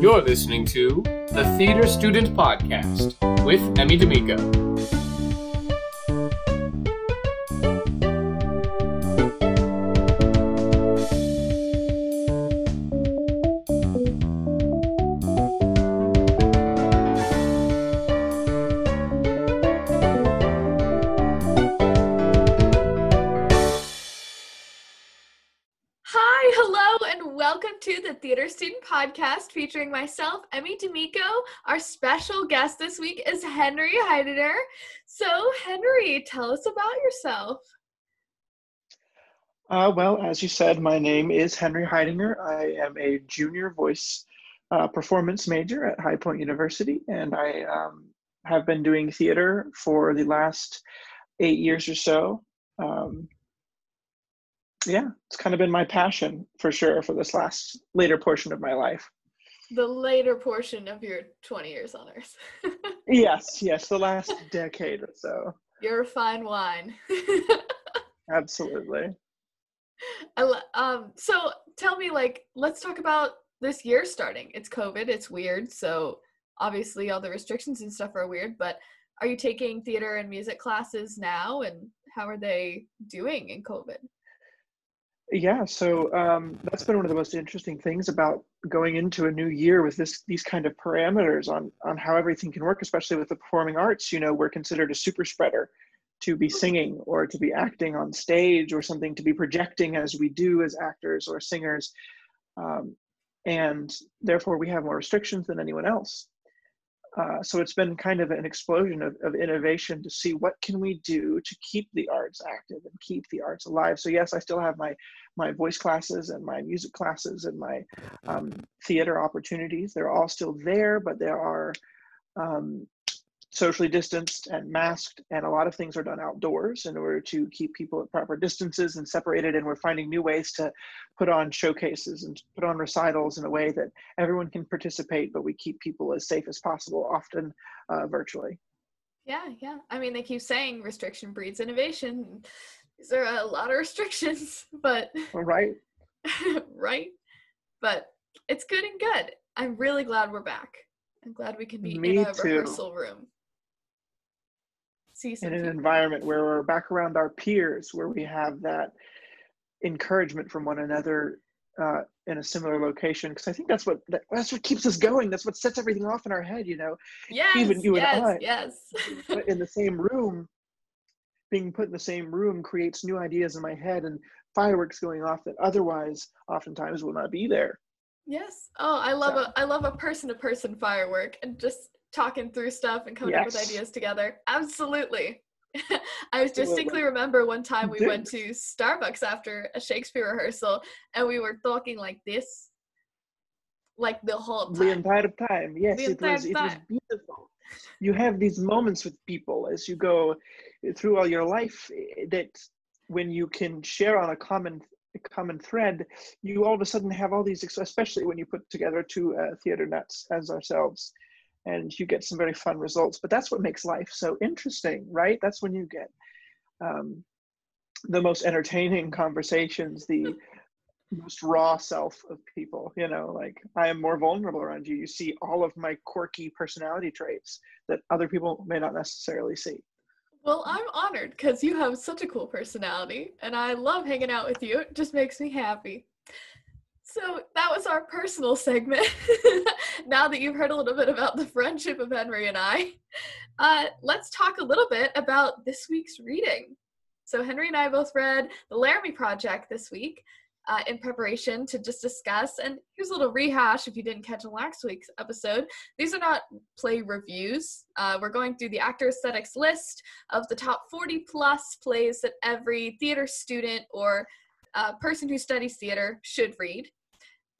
You're listening to the Theater Student Podcast with Emmy D'Amico. Podcast featuring myself, Emmy D'Amico. Our special guest this week is Henry Heidinger. So, Henry, tell us about yourself. Uh, well, as you said, my name is Henry Heidinger. I am a junior voice uh, performance major at High Point University, and I um, have been doing theater for the last eight years or so. Um, yeah, it's kind of been my passion for sure for this last later portion of my life. The later portion of your 20 years on Earth. yes, yes, the last decade or so. You're a fine wine. Absolutely. Lo- um, so tell me, like, let's talk about this year starting. It's COVID, it's weird. So obviously, all the restrictions and stuff are weird, but are you taking theater and music classes now? And how are they doing in COVID? Yeah, so um, that's been one of the most interesting things about going into a new year with this these kind of parameters on on how everything can work, especially with the performing arts. You know, we're considered a super spreader to be singing or to be acting on stage or something to be projecting as we do as actors or singers, um, and therefore we have more restrictions than anyone else. Uh, so it's been kind of an explosion of, of innovation to see what can we do to keep the arts active and keep the arts alive. So yes, I still have my my voice classes and my music classes and my um, theater opportunities. They're all still there, but there are um, socially distanced and masked, and a lot of things are done outdoors in order to keep people at proper distances and separated. And we're finding new ways to put on showcases and put on recitals in a way that everyone can participate, but we keep people as safe as possible, often uh, virtually. Yeah, yeah. I mean, they keep saying restriction breeds innovation. These are a lot of restrictions, but right, right. But it's good and good. I'm really glad we're back. I'm glad we can be Me in a too. rehearsal room. See in an people. environment where we're back around our peers, where we have that encouragement from one another uh, in a similar location. Because I think that's what that, that's what keeps us going. That's what sets everything off in our head. You know, Yes, even you and I. yes. In the same room, being put in the same room creates new ideas in my head and fireworks going off that otherwise oftentimes will not be there. Yes. Oh, I love So- a I love a person to person firework and just talking through stuff and coming up with ideas together. Absolutely. I was distinctly remember one time we went to Starbucks after a Shakespeare rehearsal and we were talking like this like the whole time. the entire time yes The it was entire it was beautiful you have these moments with people as you go through all your life eh, that when you can share on a common common thread you all of a sudden have all these especially when you put together two uh, theater nuts as ourselves and you get some very fun results but that's what makes life so interesting right that's when you get um, the most entertaining conversations the most raw self of people you know like i am more vulnerable around you you see all of my quirky personality traits that other people may not necessarily see Well, I'm honored because you have such a cool personality and I love hanging out with you. It just makes me happy. So that was our personal segment. now that you've heard a little bit about the friendship of Henry and I, uh, let's talk a little bit about this week's reading. So Henry and I both read The Laramie Project this week uh, in preparation to just discuss. And here's a little rehash if you didn't catch last week's episode. These are not play reviews. Uh, we're going through the actor aesthetics list of the top 40 plus plays that every theater student or uh, person who studies theater should read.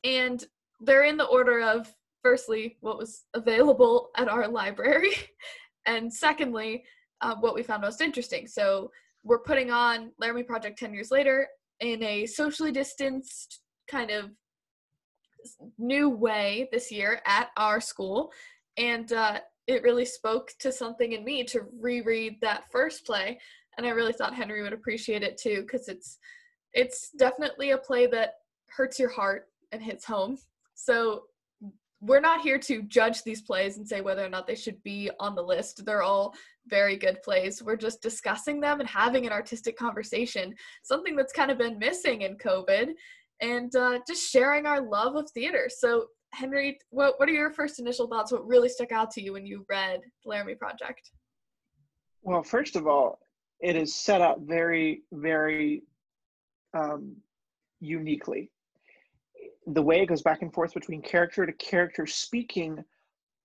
And they're in the order of firstly, what was available at our library, and secondly, uh, what we found most interesting. So we're putting on Laramie Project 10 years later in a socially distanced kind of new way this year at our school. And uh, it really spoke to something in me to reread that first play. And I really thought Henry would appreciate it too, because it's it's definitely a play that hurts your heart and hits home. So we're not here to judge these plays and say whether or not they should be on the list. They're all very good plays. We're just discussing them and having an artistic conversation, something that's kind of been missing in COVID, and uh, just sharing our love of theater. So, Henry, what, what are your first initial thoughts? What really stuck out to you when you read the Laramie Project? Well, first of all, it is set up very, very um, uniquely the way it goes back and forth between character to character speaking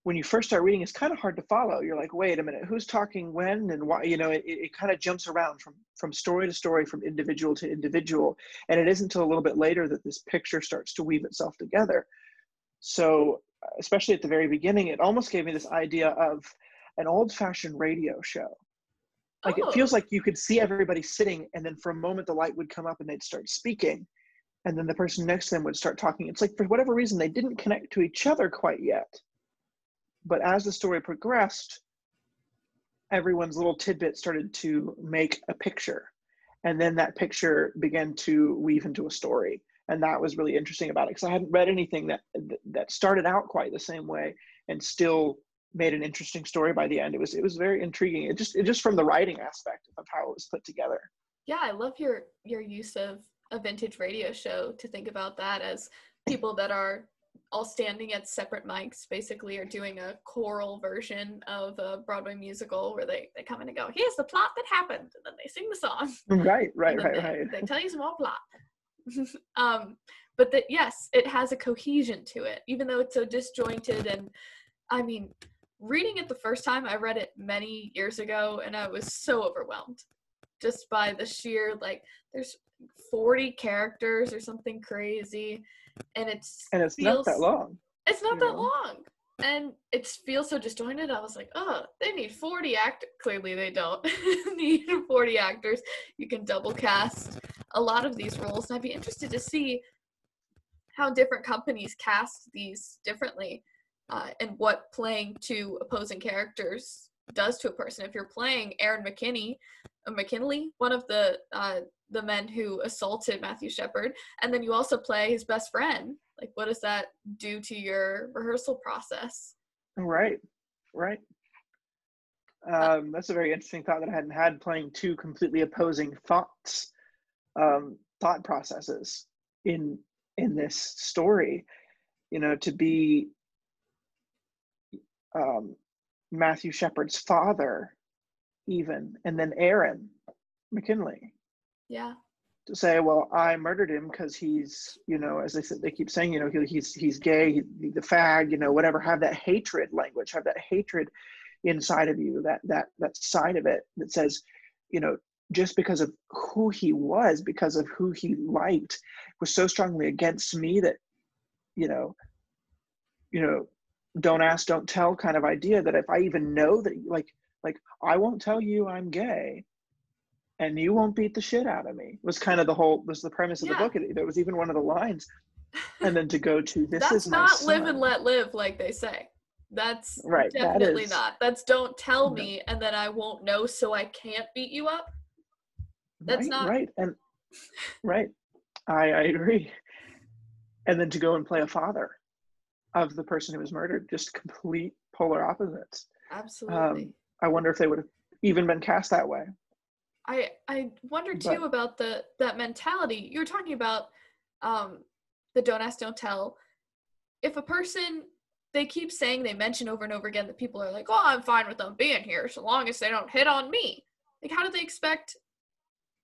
when you first start reading it's kind of hard to follow. You're like wait a minute who's talking when and why? You know it, it kind of jumps around from from story to story from individual to individual and it isn't until a little bit later that this picture starts to weave itself together. So especially at the very beginning it almost gave me this idea of an old fashioned radio show. Like oh. it feels like you could see everybody sitting and then for a moment the light would come up and they'd start speaking and then the person next to them would start talking. It's like for whatever reason they didn't connect to each other quite yet. But as the story progressed, everyone's little tidbit started to make a picture. And then that picture began to weave into a story. And that was really interesting about it because I hadn't read anything that that started out quite the same way and still made an interesting story by the end. It was it was very intriguing. It just it just from the writing aspect of how it was put together. Yeah, I love your your use of a vintage radio show to think about that as people that are all standing at separate mics basically are doing a choral version of a Broadway musical where they, they come in and go, here's the plot that happened, and then they sing the song. Right, right, right, they, right. They tell you some more plot. um, but that yes, it has a cohesion to it, even though it's so disjointed. And I mean, reading it the first time, I read it many years ago, and I was so overwhelmed just by the sheer like. There's 40 characters or something crazy and it's and it's feels, not that long it's not that know? long. And it feels so disjointed i was like oh they need 40 act clearly they don't need 40 actors. You can double cast a lot of these roles and i'd be interested to see how different companies cast these differently uh, and what playing two opposing characters does to a person. If you're playing aaron mckinney mckinley one of the uh, the men who assaulted Matthew Shepard, and then you also play his best friend. Like, what does that do to your rehearsal process? Right, right. Um, that's a very interesting thought that I hadn't had. Playing two completely opposing thoughts, um, thought processes in in this story. You know, to be um, Matthew Shepard's father, even, and then Aaron McKinley yeah. To say, well, I murdered him because he's, you know, as they said, they keep saying, you know, he, he's he's gay, he, the fag, you know, whatever. Have that hatred language, have that hatred inside of you, that that that side of it that says, you know, just because of who he was, because of who he liked, was so strongly against me that, you know, you know, don't ask, don't tell kind of idea that if I even know that, like, like I won't tell you I'm gay, and you won't beat the shit out of me was kind of the whole was the premise of yeah. the book there was even one of the lines. And then to go to this that's is not live and let live like they say. That's right definitely that not. That's don't tell me and then i won't know so i can't beat you up? That's right, not right and right. I i agree. And then to go and play a father of the person who was murdered just complete polar opposites. Absolutely. um, i wonder if they would have even been cast that way I I wonder too but, about the that mentality. You were talking about um, the don't ask, don't tell. If a person they keep saying they mention over and over again that people are like, oh, I'm fine with them being here so long as they don't hit on me. Like, how do they expect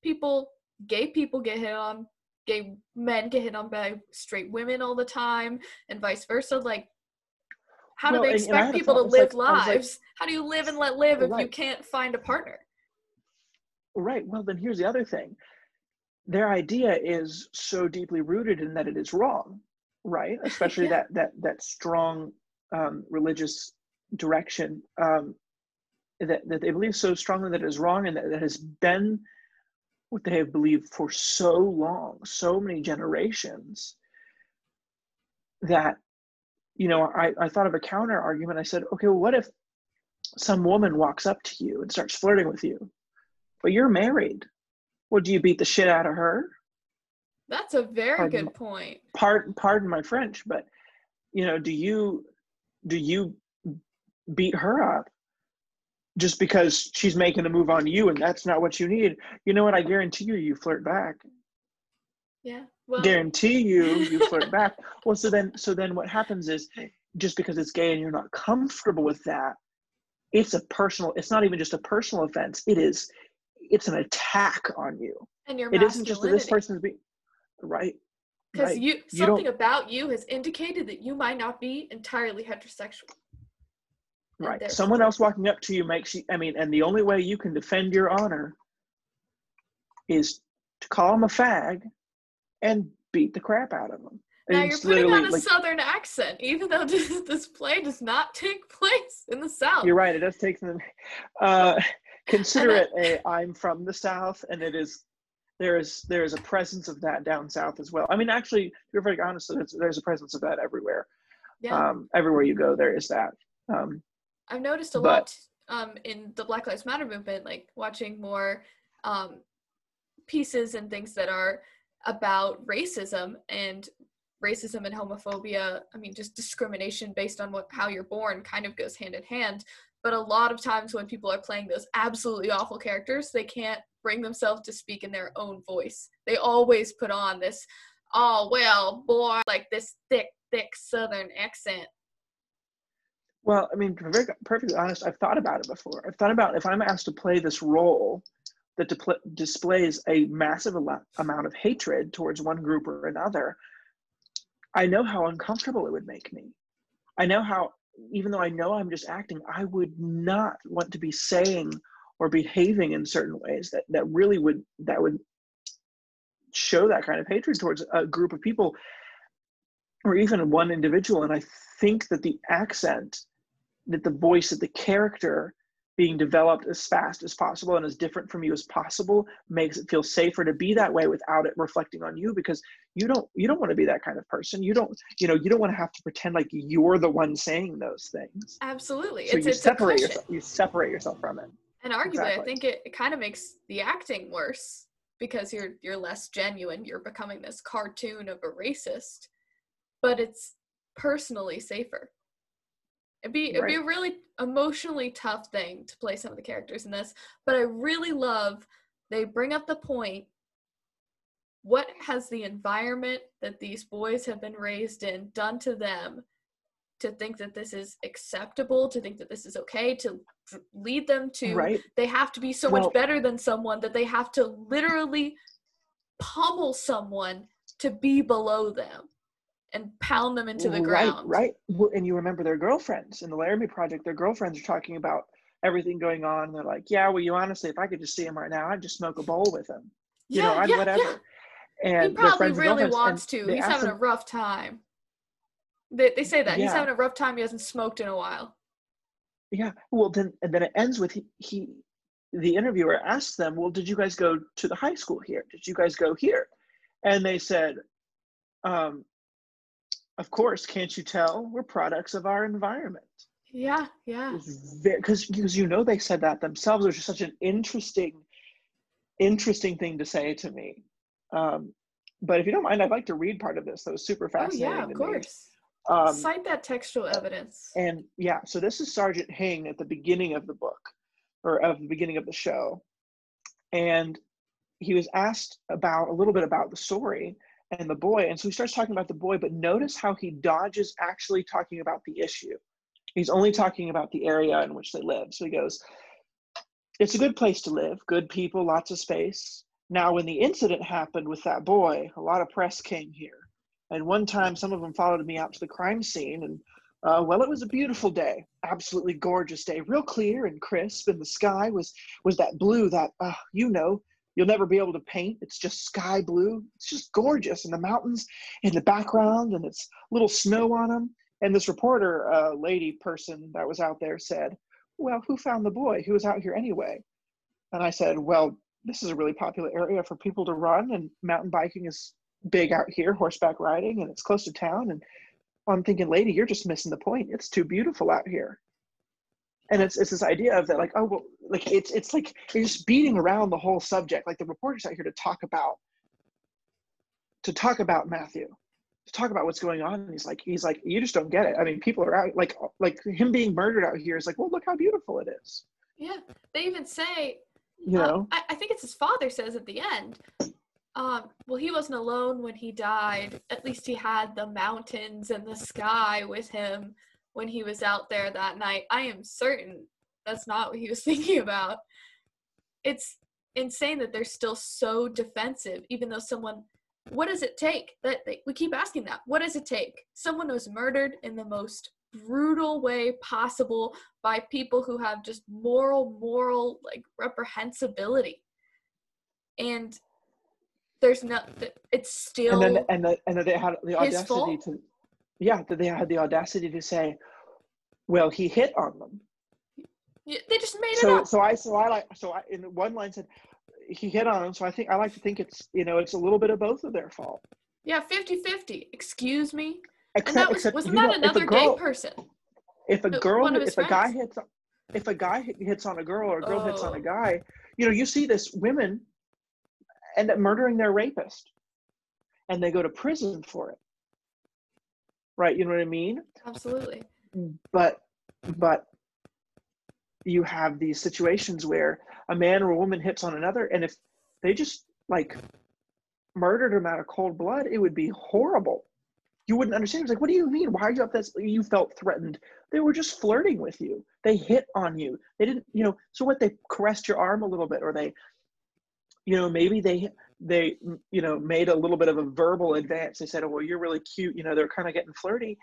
people, gay people, get hit on, gay men get hit on by straight women all the time, and vice versa? Like, how well, do they expect people to live like, lives? How do you live and let live if right. you can't find a partner? Right. Well, then here's the other thing. Their idea is so deeply rooted in that it is wrong, right? Especially yeah. that that that strong um, religious direction um, that that they believe so strongly that it is wrong, and that it has been what they have believed for so long, so many generations, that you know, I, I thought of a counter argument. I said, okay, well, what if some woman walks up to you and starts flirting with you? but you're married. Well, do you beat the shit out of her? That's a very Pardon good point. pardon pardon my french but you know do you do you beat her up just because she's making a move on you and that's not what you need you know what i guarantee you you flirt back Yeah. Well, guarantee you you flirt back well so then so then what happens is just because it's gay and you're not comfortable with that it's a personal it's not even just a personal offense it is it's an attack on you and your it isn't just that this person's being right because right. you You something about you has indicated that you might not be entirely heterosexual. Right. Someone else walking up to you makes you, I mean, and the only way you can defend your honor is to call him a fag and beat the crap out of him. Now you're putting on a like, southern accent, even though this play does not take place in the south. you're right, it does take some, uh, consider it a, I'm from the South and it is, there is, there is a presence of that down South as well. I mean, actually, if you're very honest, there's, there's a presence of that everywhere. Yeah, Um, everywhere you go, there is that. Um, I've noticed a but- lot um, in the Black Lives Matter movement, like watching more um, pieces and things that are about racism and racism and homophobia. I mean, just discrimination based on what how you're born kind of goes hand in hand. But a lot of times when people are playing those absolutely awful characters, they can't bring themselves to speak in their own voice. They always put on this, oh well, boy, like this thick, thick Southern accent. Well, I mean, perfectly honest, I've thought about it before. I've thought about if I'm asked to play this role that dipl- displays a massive alo- amount of hatred towards one group or another, I know how uncomfortable it would make me. I know how, even though I know I'm just acting, I would not want to be saying or behaving in certain ways that that really would that would show that kind of hatred towards a group of people or even one individual. And I think that the accent that the voice that the character being developed as fast as possible and as different from you as possible makes it feel safer to be that way without it reflecting on you because you don't you don't want to be that kind of person. You don't you know you don't want to have to pretend like you're the one saying those things. Absolutely, so it's you it's separate yourself you separate yourself from it. And arguably, I think it, it kind of makes the acting worse because you're you're less genuine. You're becoming this cartoon of a racist, but it's personally safer. It'd be it'd be a really emotionally tough thing to play some of the characters in this, but I really love they bring up the point. What has the environment that these boys have been raised in done to them to think that this is acceptable, to think that this is okay, to lead them to right they have to be so Well- much better than someone that they have to literally pummel someone to be below them and pound them into the right, ground. Right, And you remember their girlfriends in the Laramie Project. Their girlfriends are talking about everything going on. They're like, "Yeah, well, you honestly, if I could just see him right now, I'd just smoke a bowl with him. You know, I'd yeah, whatever." yeah. And He probably really wants to. He's having a rough time. They, they say that he's having a rough time. He hasn't smoked in a while. Yeah. Well, then and then it ends with he, he the interviewer asks them, "Well, did you guys go to the high school here? Did you guys go here?" And they said, um, "Of course, can't you tell? We're products of our environment." Yeah, yeah. Because because you know they said that themselves, which is such an interesting, interesting thing to say to me. Um, but if you don't mind, I'd like to read part of this. That was super Oh fascinating. yeah, of to me. course. Um, Cite that textual evidence. and yeah, so this is Sergeant Hing at the beginning of the book, or of the beginning of the show, and he was asked about a little bit about the story and the boy, and so he starts talking about the boy, but notice how he dodges actually talking about the issue. He's only talking about the area in which they live. So he goes, "It's a good place to live, good people, lots of space." Now, when the incident happened with that boy, a lot of press came here. And one time, some of them followed me out to the crime scene, and uh, well, it was a beautiful day, absolutely gorgeous day, real clear and crisp, and the sky was was that blue that uh, you know you'll never be able to paint. It's just sky blue. It's just gorgeous, and the mountains in the background, and it's little snow on them. And this reporter, uh, lady person that was out there, said, "Well, who found the boy? Who was out here anyway?" And I said, "Well, this is a really popular area for people to run, and mountain biking is big out here, horseback riding, and it's close to town. And I'm thinking, lady, you're just missing the point. It's too beautiful out here. And it's it's this idea of that, like, oh well, like it's it's like you're just beating around the whole subject. Like the reporter's out here to talk about to talk about Matthew, to talk about what's going on. And he's like, he's like, you just don't get it. I mean, people are out like like him being murdered out here is like, well, look how beautiful it is. Yeah, they even say, You uh, know, I, I think it's his father says at the end. Um, well, he wasn't alone when he died. At least he had the mountains and the sky with him when he was out there that night. I am certain that's not what he was thinking about. It's insane that they're still so defensive, even though someone. What does it take? That they, we keep asking that. What does it take? Someone was murdered in the most brutal way possible by people who have just moral, moral like reprehensibility, and there's no. It's still. and then and the, and then they had the audacity to, yeah, that they had the audacity to say, well, he hit on them. Yeah, they just made it up. so I so I like so I in one line said he hit on him. So I think I like to think it's you know it's a little bit of both of their fault. Yeah, 50-50. Excuse me. Except, And that was except, wasn't that know, another girl- gay person? If a girl, one of his if a guy friends. hits, if a guy hits on a girl or a girl hits on Oh. a guy, you know, you see this women end up murdering their rapist, and they go to prison for it. Right? You know what I mean? Absolutely. but but you have these situations where a man or a woman hits on another and if they just like murdered him out of cold blood it would be horrible you wouldn't understand it's like what do you mean why are you up this you felt threatened they were just flirting with you they hit on you they didn't you know so what they caressed your arm a little bit or they you know maybe they they you know made a little bit of a verbal advance they said oh well you're really cute you know they're kind of getting flirty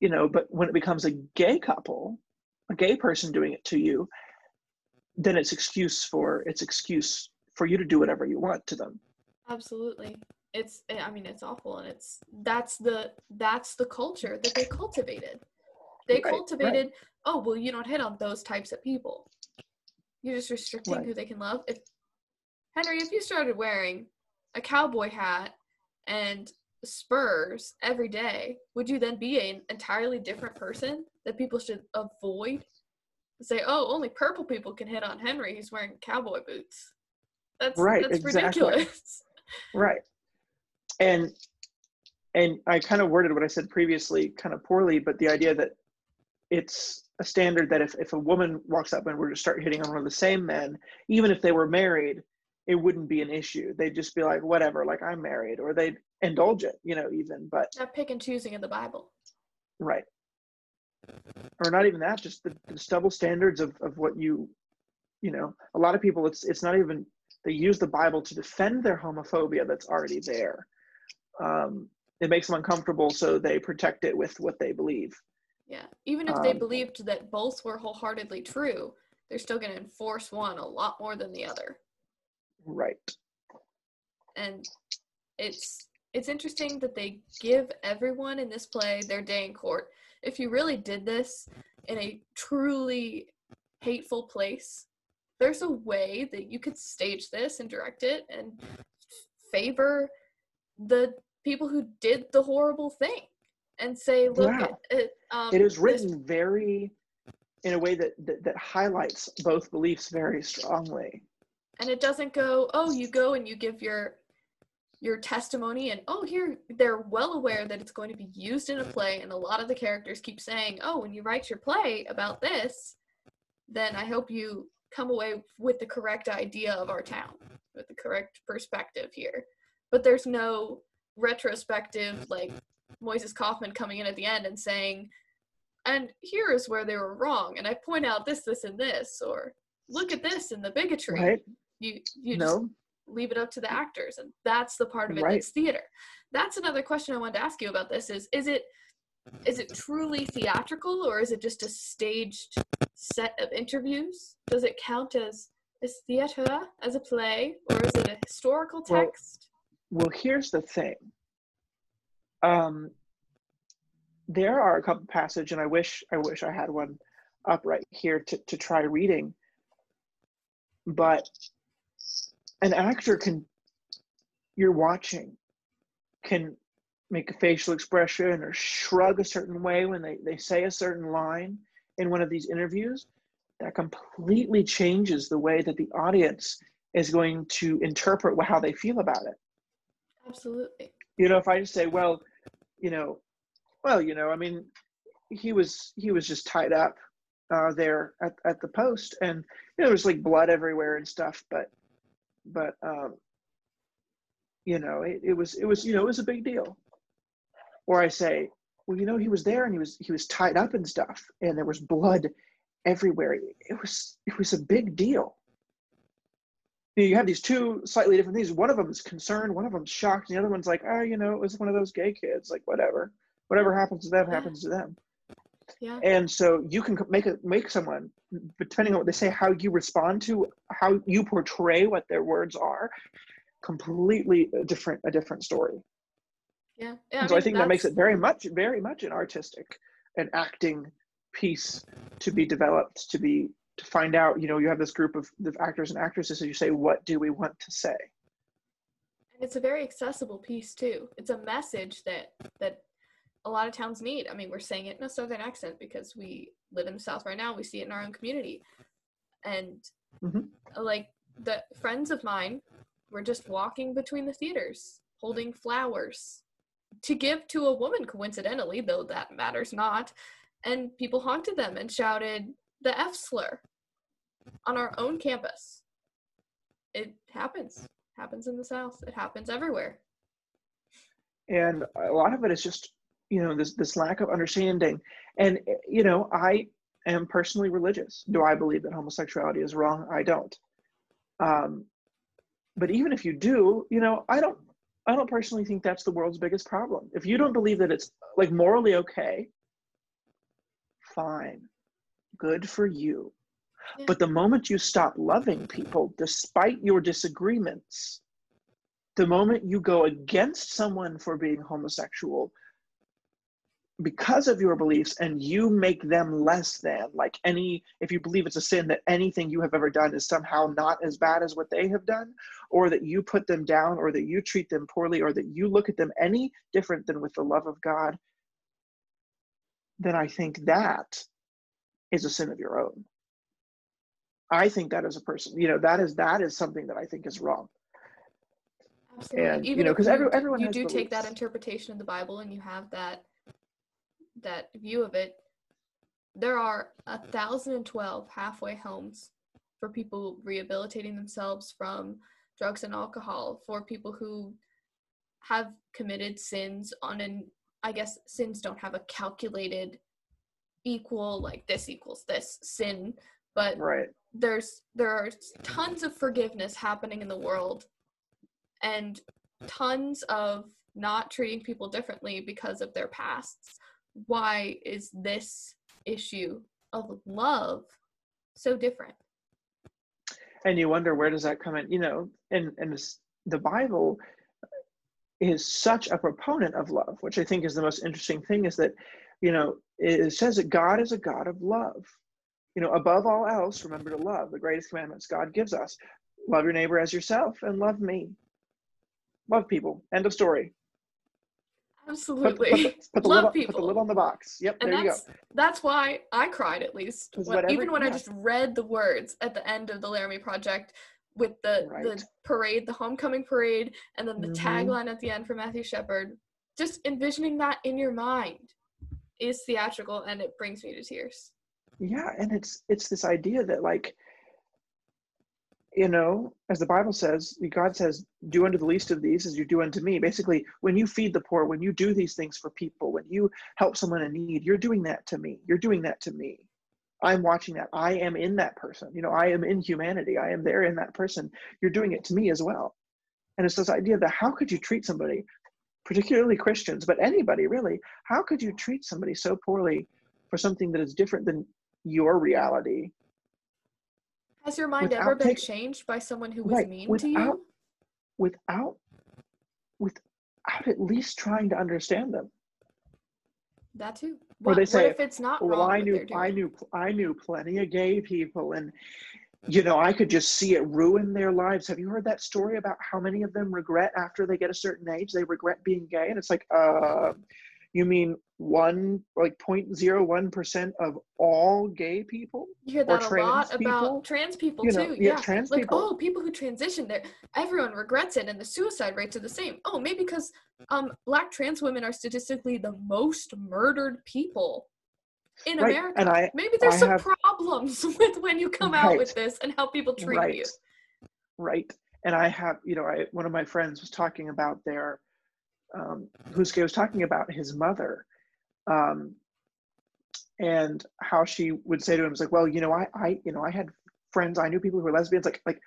you know but when it becomes a gay couple a gay person doing it to you then it's excuse for it's excuse for you to do whatever you want to them Absolutely. It's eh, I mean it's awful and it's that's the that's the culture that they cultivated. They Right, right. cultivated, oh well you don't hit on those types of people. You're just restricting Right. who they can love. If Henry, if you started wearing a cowboy hat and spurs every day, would you then be an entirely different person that people should avoid? Say, oh, only purple people can hit on Henry. He's wearing cowboy boots. That's Right, that's exactly. ridiculous. right and and i kind of worded what i said previously kind of poorly but the idea that it's a standard that if, if a woman walks up and were to start hitting on one of the same men even if they were married it wouldn't be an issue they'd just be like whatever like i'm married or they'd indulge it you know even but That pick and choosing in the Bible. Right. Or not even that, just the, the double standards of, of what you, you know, a lot of people, it's, it's not even, they use the Bible to defend their homophobia that's already there. Um, it makes them uncomfortable, so they protect it with what they believe. Yeah. Even if they Um, believed that both were wholeheartedly true, they're still going to enforce one a lot more than the other. Right. And it's it's interesting that they give everyone in this play their day in court. If you really did this in a truly hateful place, there's a way that you could stage this and direct it and favor the people who did the horrible thing and say, look, Yeah. it, it, um, It is this written very, in a way that, that, that highlights both beliefs very strongly. And it doesn't go oh you go and you give your your testimony and oh here they're well aware that it's going to be used in a play. And a lot of the characters keep saying oh when you write your play about this then i hope you come away with the correct idea of our town with the correct perspective here. But there's no retrospective like moises kaufman coming in at the end and saying and here is where they were wrong and i point out this this and this or look at this and the bigotry. Right? You you just No? leave it up to the actors and that's the part of it Right. that's theater that's another question i wanted to ask you about this is is it is it truly theatrical or is it just a staged set of interviews does it count as as theater as a play or is it a historical Well, text Well, here's the thing. Um, there are a couple passages, and I wish I wish I had one up right here to, to try reading. But an actor can, you're watching, can make a facial expression or shrug a certain way when they, they say a certain line in one of these interviews that completely changes the way that the audience is going to interpret how they feel about it Absolutely. You know, if I just say, well, you know, well, you know, I mean, he was he was just tied up uh, there at, at the post, and you know, there was like blood everywhere and stuff. But but um, you know, it, it was it was you know it was a big deal. Or I say, well, you know, he was there and he was he was tied up and stuff, and there was blood everywhere. It was it was a big deal. You, have these two slightly different things. One of them is concerned, one of them's shocked, and the other one's like, oh, you know, it was one of those gay kids, like whatever, whatever happens to them happens to them. Yeah. And so you can make a make someone, depending on what they say, how you respond to how you portray what their words are, completely a different a different story. Yeah. yeah And so I mean, think that makes it very much very much an artistic and acting piece to be developed to be to find out you know you have this group of, of actors and actresses and you say what do we want to say And it's a very accessible piece too. It's a message that that a lot of towns need. I mean, we're saying it in a southern accent because we live in the south right now. We see it in our own community. And Mhm. like the friends of mine were just walking between the theaters holding flowers to give to a woman coincidentally, though that matters not. And people haunted them and shouted the F slur on our own campus. It happens. Happens in the South. It happens everywhere. and a lot of it is just you know this this lack of understanding. And you know i am personally religious. Do i believe that homosexuality is wrong? I don't. Um but even if you do you know i don't i don't personally think that's the world's biggest problem. If you don't believe that it's like morally okay fine. Good for you. Yeah. but the moment you stop loving people despite your disagreements the moment you go against someone for being homosexual because of your beliefs and you make them less than like any if you believe it's a sin that anything you have ever done is somehow not as bad as what they have done or that you put them down or that you treat them poorly or that you look at them any different than with the love of god then i think that is a sin of your own. I think that as a person you know that is that is something that i think is wrong. Absolutely. And, you know, if 'cause you every- everyone you has do take that interpretation of the Bible and you have that that view of it, there are a thousand and twelve halfway homes for people rehabilitating themselves from drugs and alcohol, for people who have committed sins on an I guess sins don't have a calculated equal like this equals this sin, but right. there's there are tons of forgiveness happening in the world and tons of not treating people differently because of their pasts why is this issue of love so different? And you wonder where does that come in? You know and and the bible is such a proponent of love which i think is the most interesting thing is that you know it says that god is a god of love. You know above all else remember to love. The greatest commandments god gives us. Love your neighbor as yourself and love me. Love people. End of story absolutely. Put, the, put the love lid people put the lid on the box. Yep and there you go. that's why i cried at least. when, whatever- even when i just read the words at the end of the laramie project with the the parade the homecoming parade and then the Mhm. tagline at the end for matthew shepard just envisioning that in your mind is theatrical and it brings me to tears. Yeah and it's it's this idea that like you know as the bible says god says do unto the least of these as you do unto me. Basically when you feed the poor when you do these things for people when you help someone in need you're doing that to me. You're doing that to me. I'm watching that. I am in that person. You know i am in humanity. I am there in that person. You're doing it to me as well. And it's this idea that how could you treat somebody particularly christians but anybody really how could you treat somebody so poorly for something that is different than your reality has your mind ever been changed by someone who was Right, mean to without- you? without without at least trying to understand them. That too. Or what, they what if it's not well wrong i knew i knew i knew plenty of gay people and you know i could just see it ruin their lives. Have you heard that story about how many of them regret after they get a certain age they regret being gay? And it's like uh you mean one like 0.01 percent of all gay people You hear Or that a lot people, about trans people you know, too. yeah, Yeah, trans like people. oh, people who transition, there, everyone regrets it, and the suicide rates are the same. Oh, maybe because um, black trans women are statistically the most murdered people in right America. and i maybe there's I some have- problems with when you come out with this and how people treat right you. right and i have you know i one of my friends was talking about their um gay was talking about his mother um and how she would say to him it's like well you know i i you know i had friends i knew people who were lesbians like like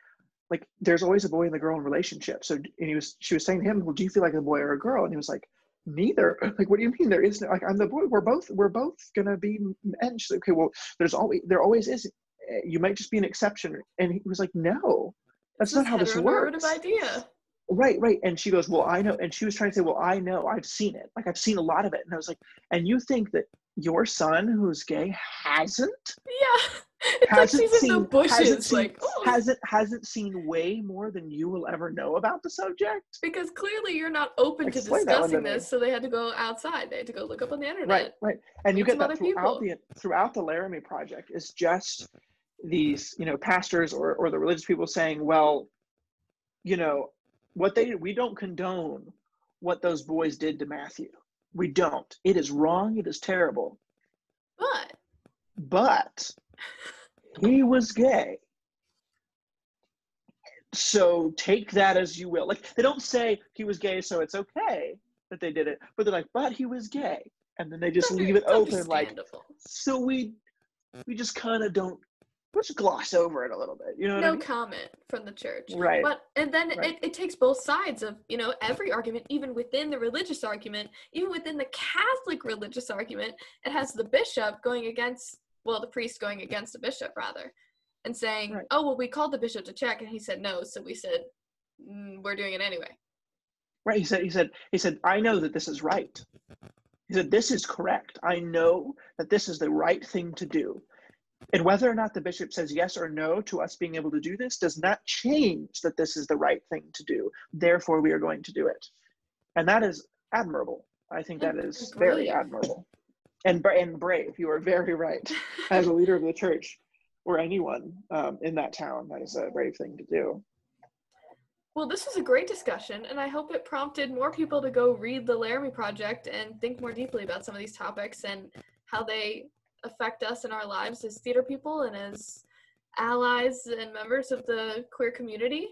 like there's always a boy and a girl in relationship. So and he was she was saying to him well do you feel like a boy or a girl? And he was like neither. Like what do you mean there isn't like i'm the boy we're both we're both gonna be men. She's like, okay well there's always there always is eh, you might just be an exception. And he was like no that's not how this works. idea. Right right and she goes well i know and she was trying to say well i know i've seen it like i've seen a lot of it and i was like and you think that your son who's gay hasn't Yeah, it's like hasn't she's in the seen bushes, hasn't seen, like oh, hasn't hasn't seen way more than you will ever know about the subject because clearly you're not open to Explain to discussing me. this, so they had to go outside. They had to go look up on the internet. right right and you get that throughout people. the throughout the laramie project is just these you know pastors or or the religious people saying well you know what they we don't condone what those boys did to matthew. We don't. It is wrong. It is terrible. But. But he was gay. So take that as you will. Like they don't say he was gay so it's okay that they did it but they're like but he was gay. And then they just leave it open like so we we just kind of don't let's gloss over it a little bit you know what I no mean? comment from the church. right But and then Right. it, it takes both sides of you know every argument, even within the religious argument, even within the Catholic religious argument, it has the bishop going against well, the priest going against the bishop rather, and saying, Right. "Oh well, we called the bishop to check, and he said no, so we said mm, we're doing it anyway." right he said he said he said i know that this is right he said this is correct i know that this is the right thing to do and whether or not the bishop says yes or no to us being able to do this does not change that this is the right thing to do. Therefore we are going to do it. And that is admirable. I think that is very admirable. And, and brave. You are very right. As a leader of the church or anyone um, in that town that is a brave thing to do. Well, this was a great discussion, and I hope it prompted more people to go read the Laramie Project and think more deeply about some of these topics and how they affect us in our lives as theater people and as allies and members of the queer community.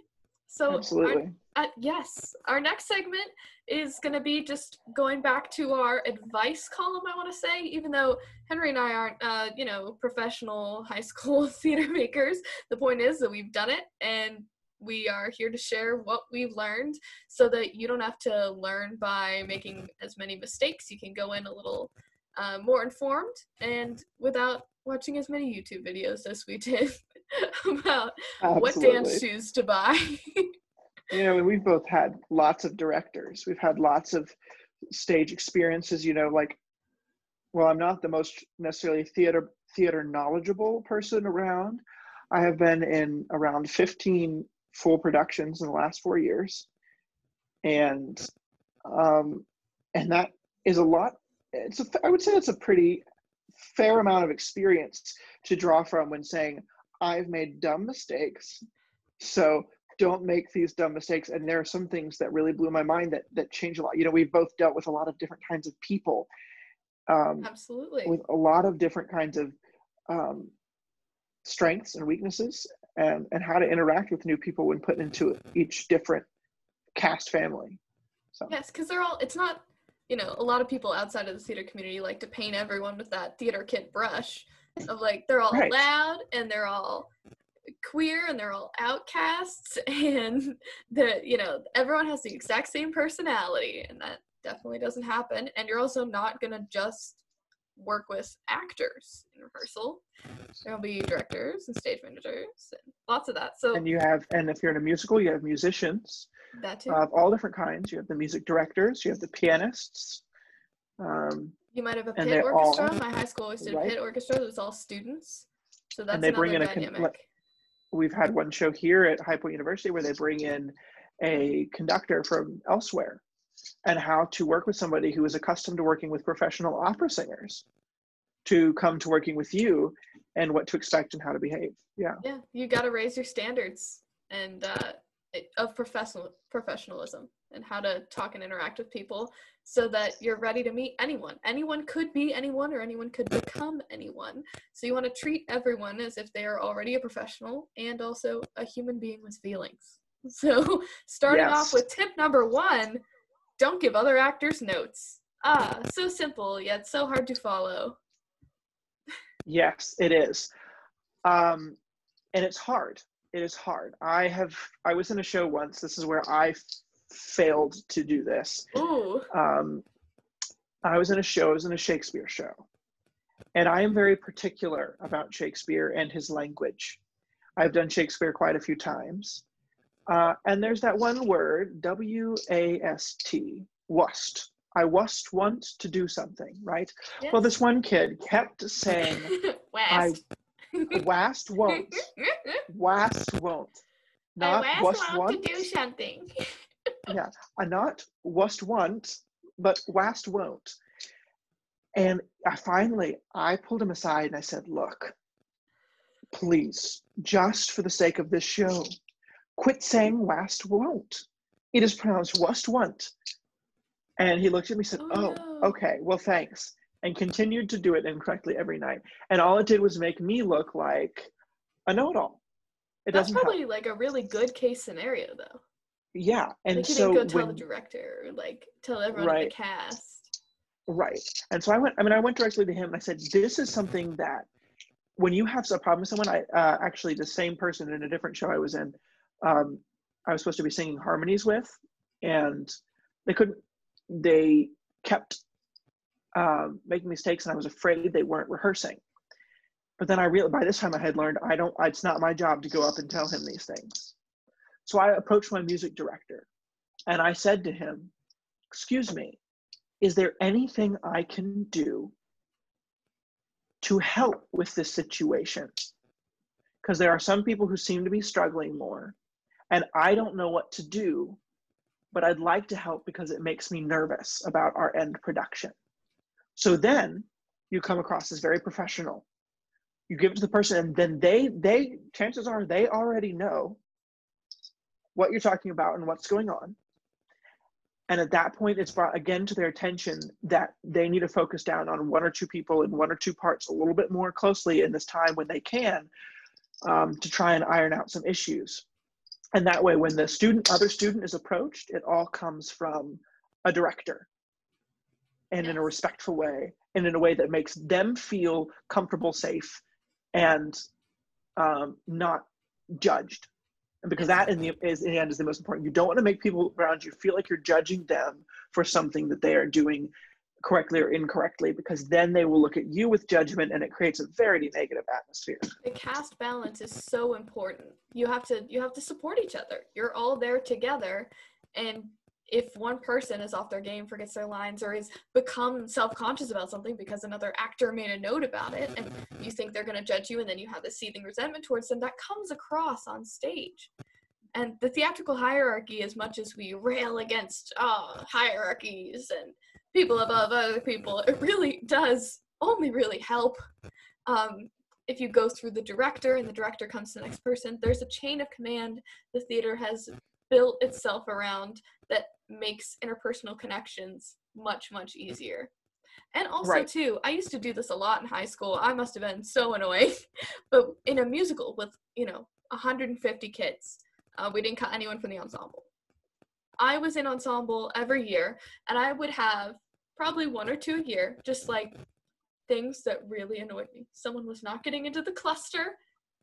So, our- uh, yes, our next segment is going to be just going back to our advice column, I want to say, even though Henry and I aren't, uh, you know, professional high school theater makers. The point is that we've done it and we are here to share what we've learned so that you don't have to learn by making as many mistakes. You can go in a little uh, more informed and without watching as many YouTube videos as we did about what dance shoes to buy. you know, we've both had lots of directors. We've had lots of stage experiences. You know, like, well, I'm not the most necessarily theater theater knowledgeable person around. I have been in around 15 full productions in the last four years, and um, and that is a lot. It's a, I would say it's a pretty fair amount of experience to draw from when saying I've made dumb mistakes. So don't make these dumb mistakes and there are some things that really blew my mind that that change a lot you know we've both dealt with a lot of different kinds of people um, Absolutely. with a lot of different kinds of um, strengths and weaknesses and and how to interact with new people when put into each different cast family so Yes, because they're all, it's not, you know, a lot of people outside of the theater community like to paint everyone with that theater kid brush of like, they're all Right. loud and they're all queer and they're all outcasts and that you know, everyone has the exact same personality and that definitely doesn't happen. And you're also not going to just work with actors in rehearsal. There'll be directors and stage managers and lots of that. So and you have and if you're in a musical you have musicians that too. of all different kinds you have the music directors you have the pianists um, You might have a pit orchestra. all- My high school always did a pit orchestra. It was all students. So that's and they bring in a con- dynamic. like- we've had one show here at High Point University where they bring in a conductor from elsewhere and how to work with somebody who is accustomed to working with professional opera singers to come to working with you and what to expect and how to behave. Yeah. Yeah, you got to raise your standards and uh, of professional professionalism and how to talk and interact with people so that you're ready to meet anyone. Anyone could be anyone or anyone could become anyone. So you want to treat everyone as if they are already a professional and also a human being with feelings. So starting Yes. off with tip number 1, don't give other actors notes. Ah, so simple yet so hard to follow. Yes, it is. Um, and it's hard. It is hard. I have, I was in a show once. This is where I f- failed to do this. Ooh. Um, I was in a show, I was in a Shakespeare show. And I am very particular about Shakespeare and his language. I've done Shakespeare quite a few times. Uh, and there's that one word, W A S T, wast. I wast want to do something, right? Well, this one kid kept saying, West. Wast won't, wast won't. Not I wast want want, to do something. yeah, uh, not wast want, but wast won't. And I finally, I pulled him aside and I said, look, please, just for the sake of this show, quit saying wast won't. It is pronounced wast won't. And he looked at me and said, Oh, oh, no. okay, well, thanks. And continued to do it incorrectly every night. And all it did was make me look like a know it all. It That's doesn't help. probably like a really good case scenario, though. Yeah. And like you so didn't go tell when, the director, like tell everyone in Right. the cast. Right. And so I went, I mean, I went directly to him and I said, this is something that when you have a problem with someone, I uh, actually, the same person in a different show I was in, um, I was supposed to be singing harmonies with, and they couldn't, they kept um, making mistakes and I was afraid they weren't rehearsing. But then I realized by this time I had learned I don't, it's not my job to go up and tell him these things. So I approached my music director and I said to him, excuse me, is there anything I can do to help with this situation? Because there are some people who seem to be struggling more, and I don't know what to do, but I'd like to help because it makes me nervous about our end production. So then you come across as very professional. You give it to the person, and then they, they, chances are they already know what you're talking about and what's going on. And at that point, it's brought again to their attention that they need to focus down on one or two people in one or two parts a little bit more closely in this time when they can um, to try and iron out some issues. And that way, when the student, other student is approached, it all comes from a director and in a respectful way and in a way that makes them feel comfortable, safe, and um, not judged. And because that in the, is, in the end is the most important. You don't want to make people around you feel like you're judging them for something that they are doing correctly or incorrectly, because then they will look at you with judgment and it creates a very negative atmosphere. The cast balance is so important. You have to you have to support each other. You're all there together, and if one person is off their game, forgets their lines, or has become self-conscious about something because another actor made a note about it, and you think they're going to judge you, and then you have this seething resentment towards them, that comes across on stage. And the theatrical hierarchy, as much as we rail against uh, hierarchies and people above other people, it really does only really help um, if you go through the director and the director comes to the next person. There's a chain of command the theater has built itself around that makes interpersonal connections much much easier. And also Right. too i used to do this a lot in high school. I must have been so annoying. But in a musical with you know 150 kids uh, we didn't cut anyone from the ensemble. I was in ensemble every year and i would have probably one or two a year just like things that really annoyed me. Someone was not getting into the cluster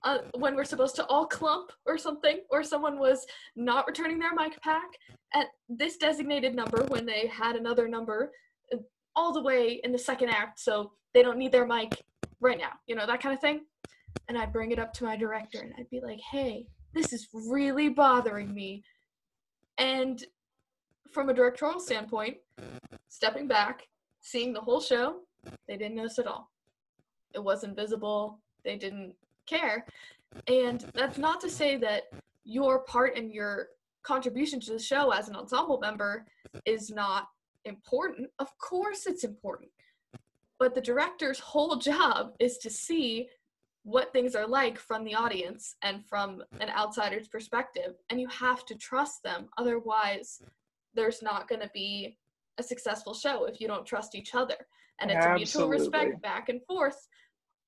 uh, when we're supposed to all clump or something, or someone was not returning their mic pack at this designated number when they had another number uh, all the way in the second act, so they don't need their mic right now, you know, that kind of thing. And I'd bring it up to my director and I'd be like, hey, this is really bothering me. And from a directorial standpoint, stepping back, seeing the whole show, they didn't notice at all. It wasn't visible. They didn't care. And that's not to say that your part and your contribution to the show as an ensemble member is not important. Of course, it's important. But the director's whole job is to see what things are like from the audience and from an outsider's perspective. And you have to trust them. Otherwise, there's not going to be a successful show if you don't trust each other. And it's Absolutely. a mutual respect back and forth.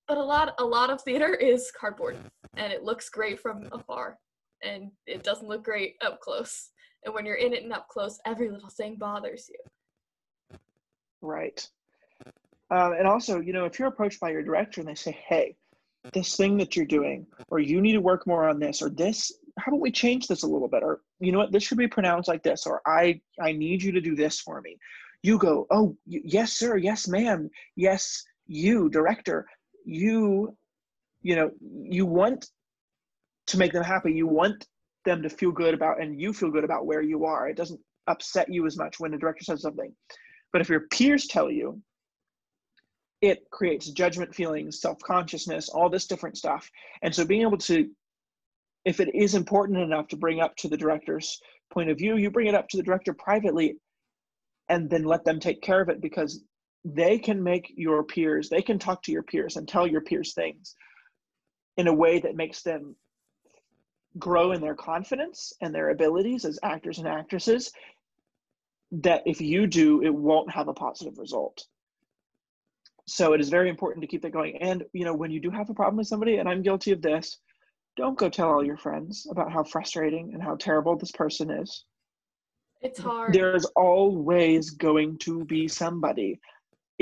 But a lot a lot of theater is cardboard and it looks great from afar and it doesn't look great up close. And when you're in it and up close, every little thing bothers you. Right. Um, and also, you know, if you're approached by your director and they say, hey, this thing that you're doing, or you need to work more on this, or this, how about we change this a little bit? Or, you know what, this should be pronounced like this, or I, I need you to do this for me. You go, oh, yes, sir, yes, ma'am, yes, you, director, you, you know, you want to make them happy. You want them to feel good about, and you feel good about where you are. It doesn't upset you as much when the director says something. But if your peers tell you, it creates judgment feelings, self consciousness, all this different stuff. And so being able to, if it is important enough to bring up to the director's point of view, you bring it up to the director privately and then let them take care of it because they can make your peers, they can talk to your peers and tell your peers things in a way that makes them grow in their confidence and their abilities as actors and actresses that if you do it won't have a positive result. So it is very important to keep that going. And you know when you do have a problem with somebody and i'm guilty of this don't go tell all your friends about how frustrating and how terrible this person is. It's hard. there's always going to be somebody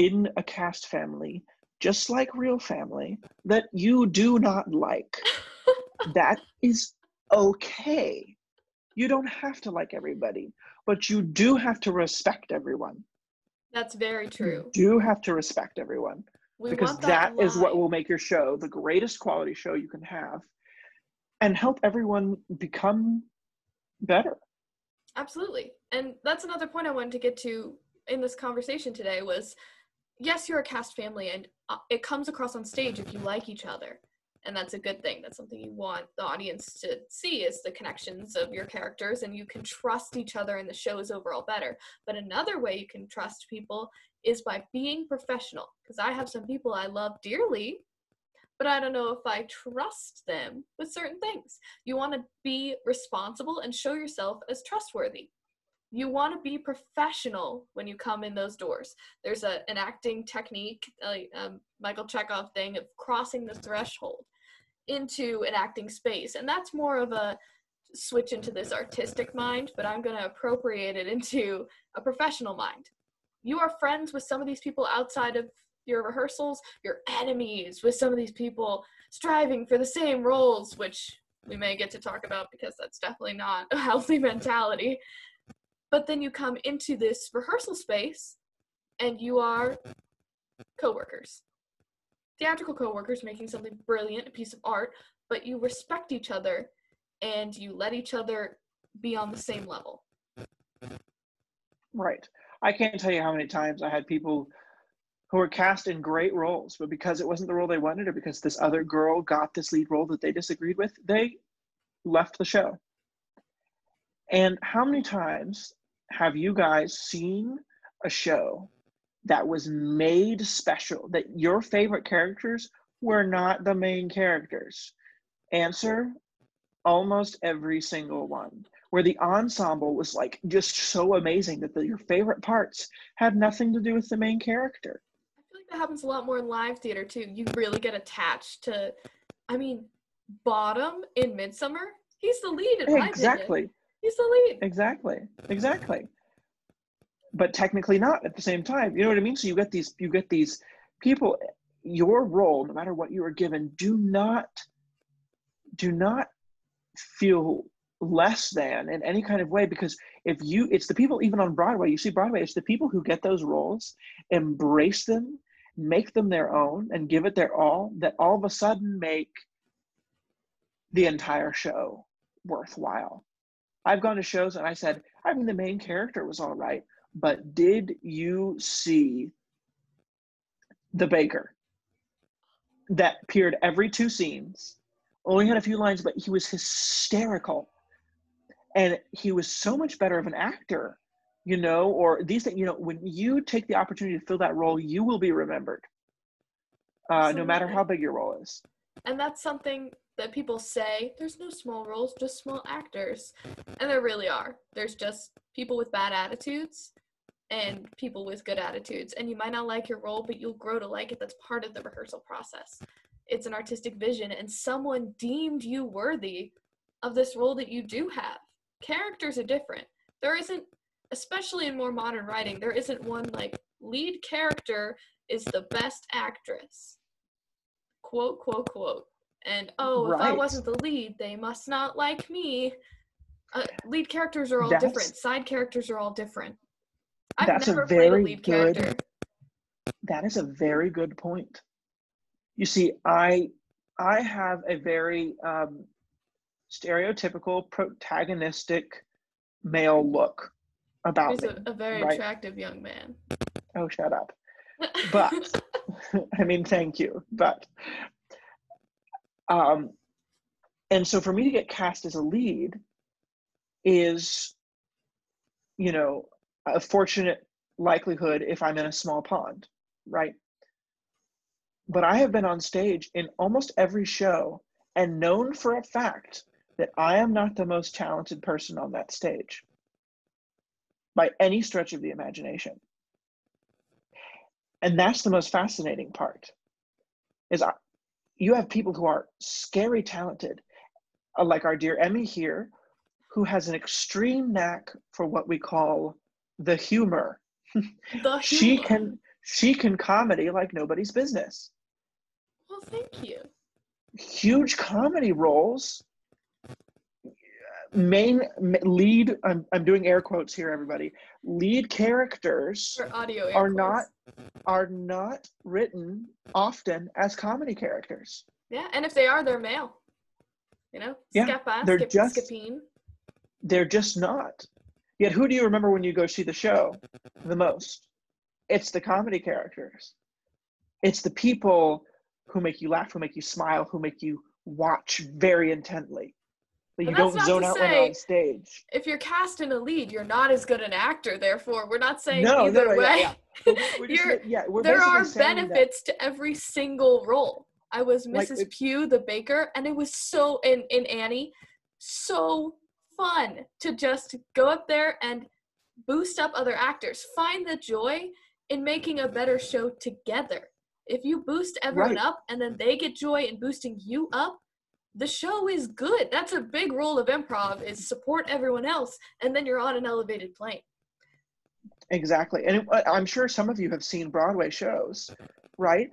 in a cast family just like real family that you do not like. That is okay. You don't have to like everybody but you do have to respect everyone. That's very true. you do have to respect everyone We because want that is what will make your show the greatest quality show you can have and help everyone become better. Absolutely. And that's another point I wanted to get to in this conversation today was yes, you're a cast family and uh, it comes across on stage if you like each other. And that's a good thing. That's something you want the audience to see is the connections of your characters and you can trust each other and the show is overall better. But another way you can trust people is by being professional because I have some people I love dearly but I don't know if I trust them with certain things. You want to be responsible and show yourself as trustworthy. You want to be professional when you come in those doors. There's a, an acting technique, like um, Michael Chekhov thing of crossing the threshold into an acting space. And that's more of a switch into this artistic mind, but I'm going to appropriate it into a professional mind. You are friends with some of these people outside of your rehearsals, your enemies with some of these people striving for the same roles, which we may get to talk about because that's definitely not a healthy mentality. But then you come into this rehearsal space and you are coworkers. Theatrical coworkers making something brilliant, a piece of art, but you respect each other and you let each other be on the same level. Right. I can't tell you how many times I had people who were cast in great roles, but because it wasn't the role they wanted, or because this other girl got this lead role that they disagreed with, they left the show. And how many times have you guys seen a show that was made special, that your favorite characters were not the main characters? Answer almost every single one where the ensemble was like just so amazing that the, your favorite parts had nothing to do with the main character. I feel like that happens a lot more in live theater too. You really get attached to, I mean, Bottom in Midsummer, he's the lead in my. Exactly, exactly, exactly. But technically not at the same time. You know what I mean? So you get these, you get these people. Your role, no matter what you are given, do not, do not feel less than in any kind of way because if you it's the people even on broadway you see broadway it's the people who get those roles embrace them make them their own and give it their all that all of a sudden make the entire show worthwhile i've gone to shows and i said i mean the main character was all right but did you see the baker that appeared every two scenes? Only had a few lines but he was hysterical. And he was so much better of an actor you know or these things you know when you take the opportunity to fill that role you will be remembered uh, no matter how big your role is. And that's something that people say there's no small roles, just small actors. And there really are. There's just people with bad attitudes and people with good attitudes. And you might not like your role, but you'll grow to like it. That's part of the rehearsal process. It's an artistic vision, and someone deemed you worthy of this role that you do have. Characters are different. There isn't, especially in more modern writing, there isn't one like lead character is the best actress quote quote quote and oh if i wasn't the lead they must not like me. Uh, lead characters are all That's- different side characters are all different. I've That's a a very lead good- character. That is a very good point. You see i i have a very um, stereotypical protagonistic male look about he's me a, a very right. attractive young man. Oh shut up. But I mean, thank you, but um, and so for me to get cast as a lead is, you know, a fortunate likelihood if I'm in a small pond, right? But I have been on stage in almost every show and known for a fact that I am not the most talented person on that stage by any stretch of the imagination and that's the most fascinating part is I, you have people who are scary talented uh, like our dear emmy here who has an extreme knack for what we call the humor. The humor. she can she can comedy like nobody's business. Well thank you. Huge comedy roles main lead I'm, I'm doing air quotes here everybody lead characters are quotes. not are not written often as comedy characters. yeah and if they are they're male you know Yeah, they're Skip, just- Skipine. They're just not. Yet who do you remember when you go see the show the most? It's the comedy characters. It's the people who make you laugh, who make you smile, who make you watch very intently. But you But don't zone out say- they're on stage. if you're cast in a lead you're not as good an actor therefore we're not saying No, no, either no, yeah, way yeah. We're- we're just yeah, we're there are saying that- benefits to every single role. I was Mrs. it- Pugh, the baker, and it was so in in Annie, so fun to just go up there and boost up other actors. Find the joy in making a better show together. If you boost everyone Right. up and then they get joy in boosting you up, the show is good. That's a big rule of improv is support everyone else and then you're on an elevated plane. Exactly. And it- uh, I'm sure some of you have seen Broadway shows, right?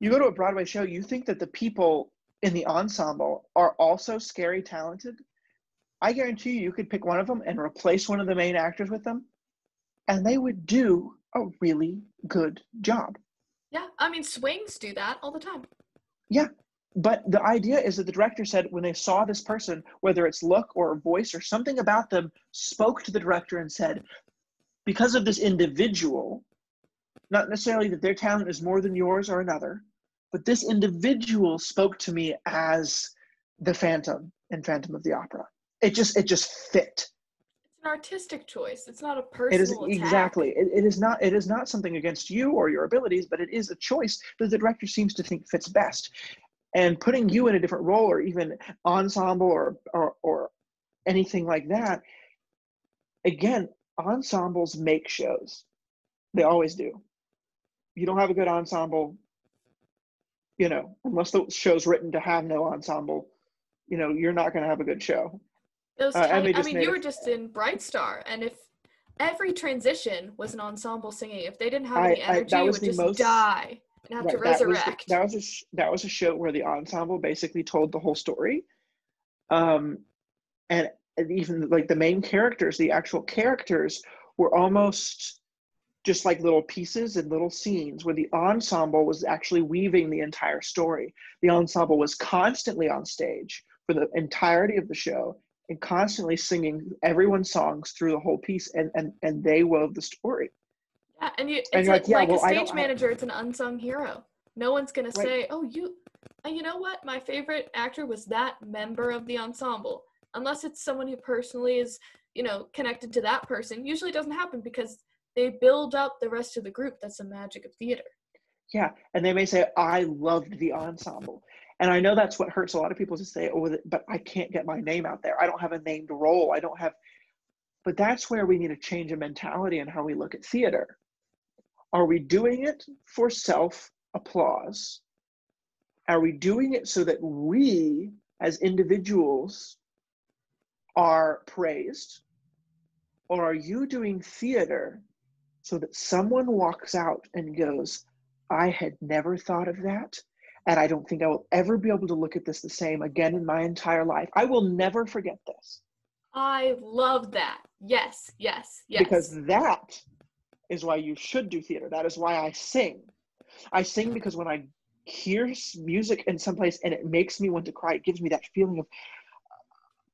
You go to a Broadway show, you think that the people in the ensemble are also scary talented. I guarantee you, you could pick one of them and replace one of the main actors with them, and they would do a really good job. Yeah, I mean swings do that all the time. But the idea is that the director said when they saw this person, whether it's look or voice or something about them, spoke to the director and said, because of this individual, not necessarily that their talent is more than yours or another, but this individual spoke to me as the Phantom in Phantom of the Opera. It just it just fit. It's an artistic choice. It's not a It personal is attack. exactly. It, it is not. It is not something against you or your abilities, but it is a choice that the director seems to think fits best. And putting you in a different role, or even ensemble, or or, or anything like that. Again, ensembles make shows. They always do. You don't have a good ensemble, you know, unless the show's written to have no ensemble. You know, you're not going to have a good show. Those Uh, Emily I mean, you were just in Bright Star, and if every transition was an ensemble singing, if they didn't have I- any I- energy, that it would just most- die and have to Right, that was resurrect. That was, a sh- that was a show where the ensemble basically told the whole story, um, and and even like the main characters, the actual characters were almost just like little pieces and little scenes where the ensemble was actually weaving the entire story. The ensemble was constantly on stage for the entirety of the show and constantly singing everyone's songs through the whole piece, and and and they wove the story. Yeah, and you, it's and you're like, like, yeah, like well, a stage I- manager. It's an unsung hero. No one's gonna Right. say, "Oh, you." And you know what? My favorite actor was that member of the ensemble. unless it's someone who personally is, you know, connected to that person. Usually doesn't happen because they build up the rest of the group. That's the magic of theater. Yeah, and they may say, "I loved the ensemble," and I know that's what hurts a lot of people to say, "Oh, but I can't get my name out there. I don't have a named role. I don't have." But that's where we need to change a mentality in how we look at theater. Are we doing it for self applause? Are we doing it so that we, as individuals, are praised? Or are you doing theater so that someone walks out and goes, I had never thought of that. And I don't think I will ever be able to look at this the same again in my entire life. I will never forget this. I love that. Yes, yes, yes. Because that is why you should do theater. That is why I sing. I sing because when I hear music in some place and it makes me want to cry, it gives me that feeling of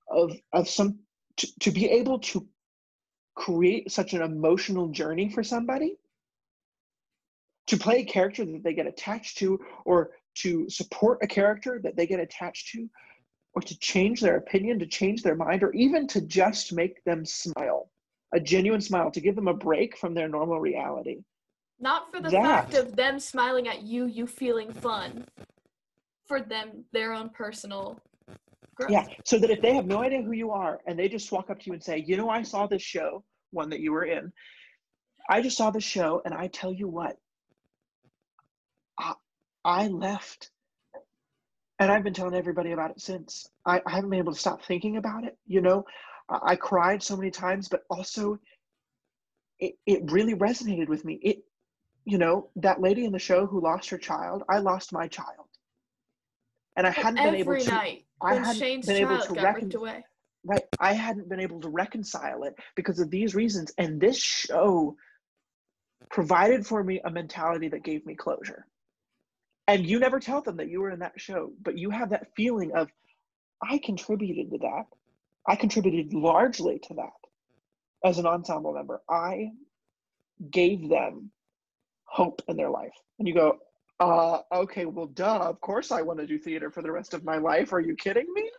of of some to, to be able to create such an emotional journey for somebody to play a character that they get attached to or to support a character that they get attached to or to change their opinion to change their mind or even to just make them smile a genuine smile to give them a break from their normal reality. Not for the That- fact of them smiling at you you feeling fun. For them their own personal growth. Yeah so that if they have no idea who you are and they just walk up to you and say you know i saw this show one that you were in. I just saw this show and i tell you what i, I left and i've been telling everybody about it since. I, I haven't been able to stop thinking about it you know i, I cried so many times but also it, it really resonated with me. It you know that lady in the show who lost her child i lost my child. And i hadn't been able every to night I hadn't shane's been able to got recon- ripped away. right i hadn't been able to reconcile it because of these reasons. And this show provided for me a mentality that gave me closure. And you never tell them that you were in that show but you have that feeling of i contributed to that i contributed largely to that as an ensemble member. I gave them hope in their life. And you go uh okay well duh of course i want to do theater for the rest of my life. Are you kidding me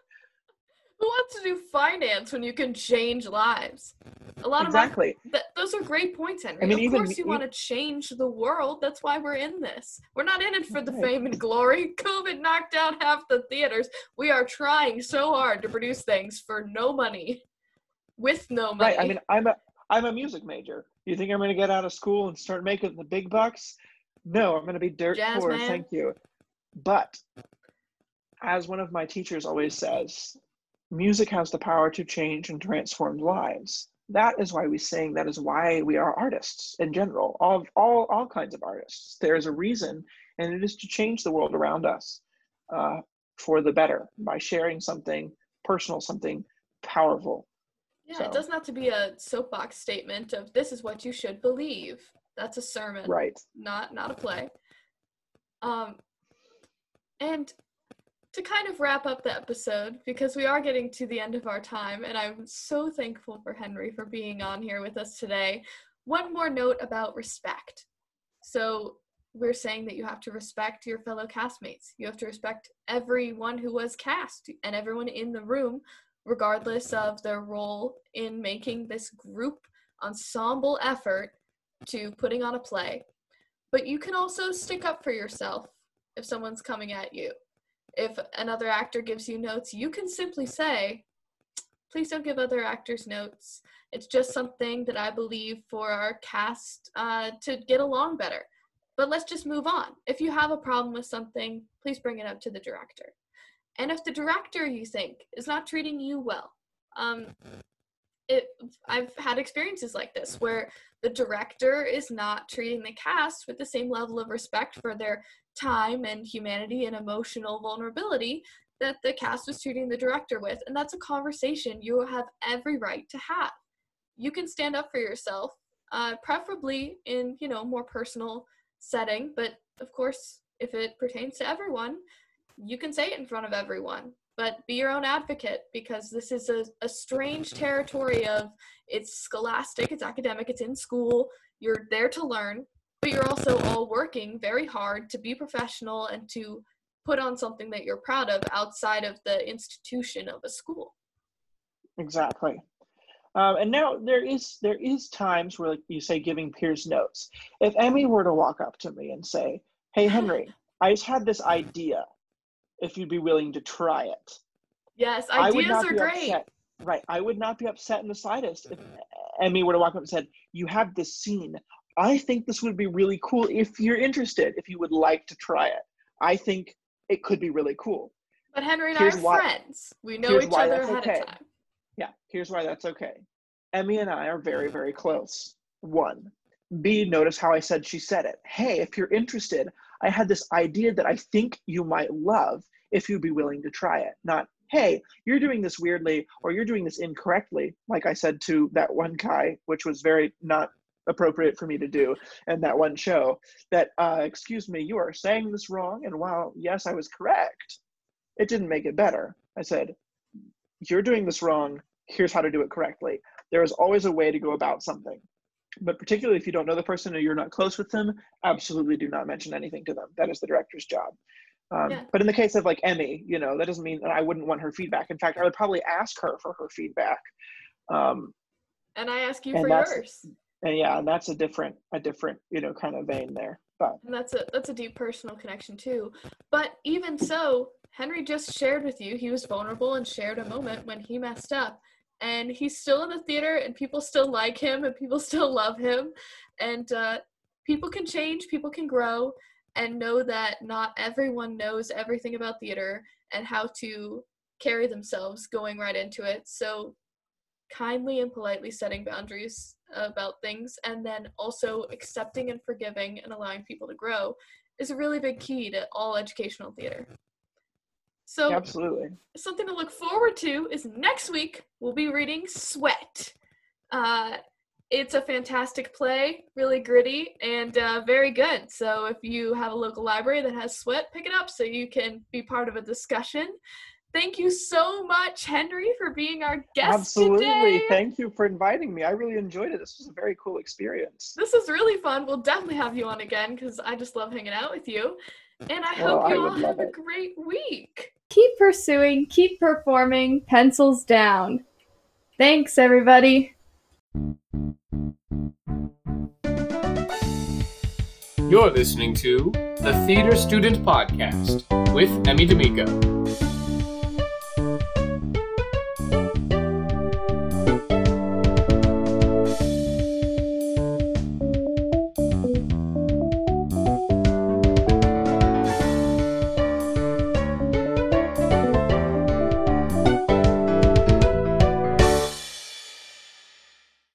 who wants to do finance when you can change lives a lot of my exactly Th- those are great points, Henry. I mean, of even course, you want to change the world. That's why we're in this. We're not in it for the Right. fame and glory. COVID knocked out half the theaters. We are trying so hard to produce things for no money, with no money. Right. I mean, I'm a I'm a music major. You think I'm going to get out of school and start making the big bucks? No, I'm going to be dirt Jazz poor. man. Thank you. But as one of my teachers always says, music has the power to change and transform lives. That is why we sing. That is why we are artists in general. All all all kinds of artists. There is a reason, and it is to change the world around us uh, for the better by sharing something personal, something powerful. yeah, so- it doesn't have to be a soapbox statement of this is what you should believe. That's a sermon. Right. not not a play. Um, and to kind of wrap up the episode, because we are getting to the end of our time, and I'm so thankful for Henry for being on here with us today. One more note about respect. So we're saying that you have to respect your fellow castmates. You have to respect everyone who was cast and everyone in the room, regardless of their role in making this group ensemble effort to putting on a play. But you can also stick up for yourself if someone's coming at you. If another actor gives you notes, you can simply say, please don't give other actors notes. It's just something that I believe for our cast uh, to get along better. But let's just move on. If you have a problem with something, please bring it up to the director. And if the director you think is not treating you well, um, it, I've had experiences like this where the director is not treating the cast with the same level of respect for their time and humanity and emotional vulnerability that the cast was treating the director with. And that's a conversation you have every right to have. You can stand up for yourself, uh, preferably in, you know, more personal setting, but of course, if it pertains to everyone, you can say it in front of everyone. But be your own advocate because this is a, a strange territory of it's scholastic, it's academic, it's in school, you're there to learn, but you're also all working very hard to be professional and to put on something that you're proud of outside of the institution of a school. Exactly. Um, and now there is there is times where like you say giving peers notes. If Emmy were to walk up to me and say, "Hey Henry, I just had this idea. If you'd be willing to try it." Yes, ideas are great. upset. Right. I would not be upset in the slightest if Emmy were to walk up and said, "You have this scene. I think this would be really cool if you're interested. If you would like to try it, I think it could be really cool." But Henry and Here's I are why- friends. We know each other ahead okay. of time. Yeah, here's why that's okay. Emmy and I are very, very close. One. B, notice how I said she said it. Hey, if you're interested, I had this idea that I think you might love if you'd be willing to try it. Not, hey, you're doing this weirdly or you're doing this incorrectly, like I said to that one guy, which was very not appropriate for me to do in that one show. That, uh, excuse me, you are saying this wrong. And while, yes, I was correct, it didn't make it better. I said, you're doing this wrong. Here's how to do it correctly. There is always a way to go about something. But particularly if you don't know the person or you're not close with them, absolutely do not mention anything to them. That is the director's job. Um, Yeah. But in the case of like Emmy, you know, that doesn't mean that I wouldn't want her feedback. In fact, I would probably ask her for her feedback. Um, And I ask you for yours. And yeah, that's a different, a different, you know, kind of vein there. But And that's a that's a deep personal connection too. But even so, Henry just shared with you he was vulnerable and shared a moment when he messed up. And he's still in the theater and people still like him and people still love him. And uh, people can change, people can grow, and know that not everyone knows everything about theater and how to carry themselves going right into it. So kindly and politely setting boundaries about things and then also accepting and forgiving and allowing people to grow is a really big key to all educational theater. So absolutely. something to look forward to is next week we'll be reading Sweat. Uh, it's a fantastic play, really gritty and uh, very good. So if you have a local library that has Sweat, pick it up so you can be part of a discussion. Thank you so much, Henry, for being our guest Absolutely. today. Thank you for inviting me. I really enjoyed it. This was a very cool experience. This is really fun. We'll definitely have you on again because I just love hanging out with you. And I Well, hope I you all would love have a great week. Keep pursuing, keep performing, pencils down. Thanks, everybody. You're listening to the Theater Student Podcast with Emmy D'Amico.